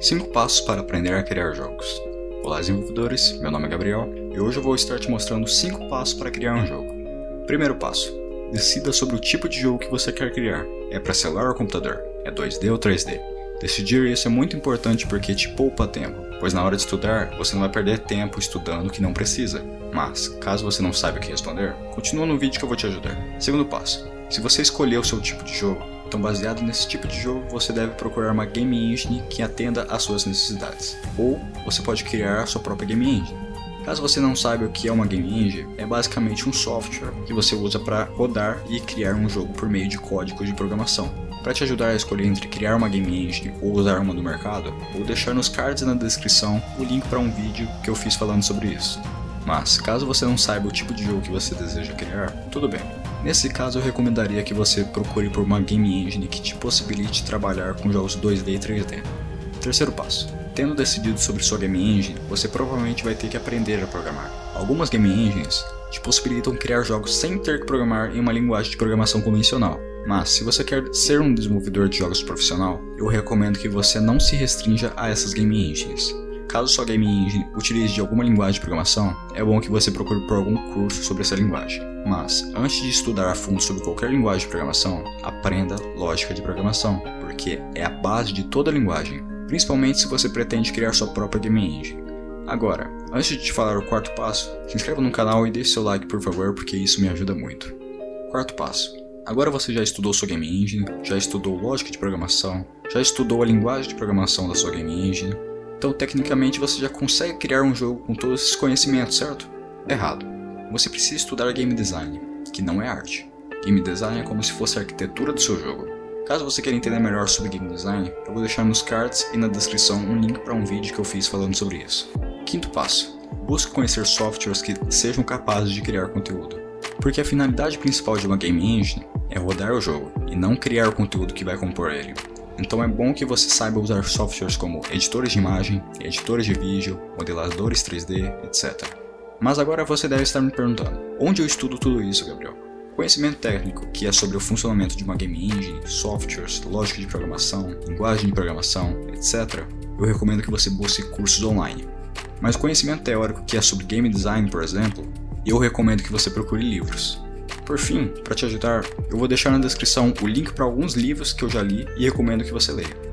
5 passos para aprender a criar jogos. Olá desenvolvedores, meu nome é Gabriel e hoje eu vou estar te mostrando 5 passos para criar um jogo. Primeiro passo: decida sobre o tipo de jogo que você quer criar. É para celular ou computador? É 2D ou 3D? Decidir isso é muito importante porque te poupa tempo, pois na hora de estudar você não vai perder tempo estudando o que não precisa. Mas, caso você não saiba o que responder, continua no vídeo que eu vou te ajudar. Segundo passo: se você escolheu o seu tipo de jogo, então, baseado nesse tipo de jogo, você deve procurar uma game engine que atenda às suas necessidades. Ou você pode criar a sua própria game engine. Caso você não saiba o que é uma game engine, é basicamente um software que você usa para rodar e criar um jogo por meio de códigos de programação. Para te ajudar a escolher entre criar uma game engine ou usar uma do mercado, vou deixar nos cards e na descrição o link para um vídeo que eu fiz falando sobre isso. Mas, caso você não saiba o tipo de jogo que você deseja criar, tudo bem. Nesse caso, eu recomendaria que você procure por uma game engine que te possibilite trabalhar com jogos 2D e 3D. Terceiro passo. Tendo decidido sobre sua game engine, você provavelmente vai ter que aprender a programar. Algumas game engines te possibilitam criar jogos sem ter que programar em uma linguagem de programação convencional. Mas, se você quer ser um desenvolvedor de jogos profissional, eu recomendo que você não se restrinja a essas game engines. Caso sua game engine utilize de alguma linguagem de programação, é bom que você procure por algum curso sobre essa linguagem. Mas, antes de estudar a fundo sobre qualquer linguagem de programação, aprenda lógica de programação, porque é a base de toda linguagem, principalmente se você pretende criar sua própria game engine. Agora, antes de te falar o quarto passo, se inscreva no canal e deixe seu like por favor, porque isso me ajuda muito. Quarto passo. Agora você já estudou sua game engine, já estudou lógica de programação, já estudou a linguagem de programação da sua game engine, então, tecnicamente, você já consegue criar um jogo com todos esses conhecimentos, certo? Errado. Você precisa estudar game design, que não é arte. Game design é como se fosse a arquitetura do seu jogo. Caso você queira entender melhor sobre game design, eu vou deixar nos cards e na descrição um link para um vídeo que eu fiz falando sobre isso. Quinto passo: busque conhecer softwares que sejam capazes de criar conteúdo. Porque a finalidade principal de uma game engine é rodar o jogo e não criar o conteúdo que vai compor ele. Então é bom que você saiba usar softwares como editores de imagem, editores de vídeo, modeladores 3D, etc. Mas agora você deve estar me perguntando: onde eu estudo tudo isso, Gabriel? Conhecimento técnico, que é sobre o funcionamento de uma game engine, softwares, lógica de programação, linguagem de programação, etc., eu recomendo que você busque cursos online. Mas conhecimento teórico, que é sobre game design, por exemplo, eu recomendo que você procure livros. Por fim, para te ajudar, eu vou deixar na descrição o link para alguns livros que eu já li e recomendo que você leia.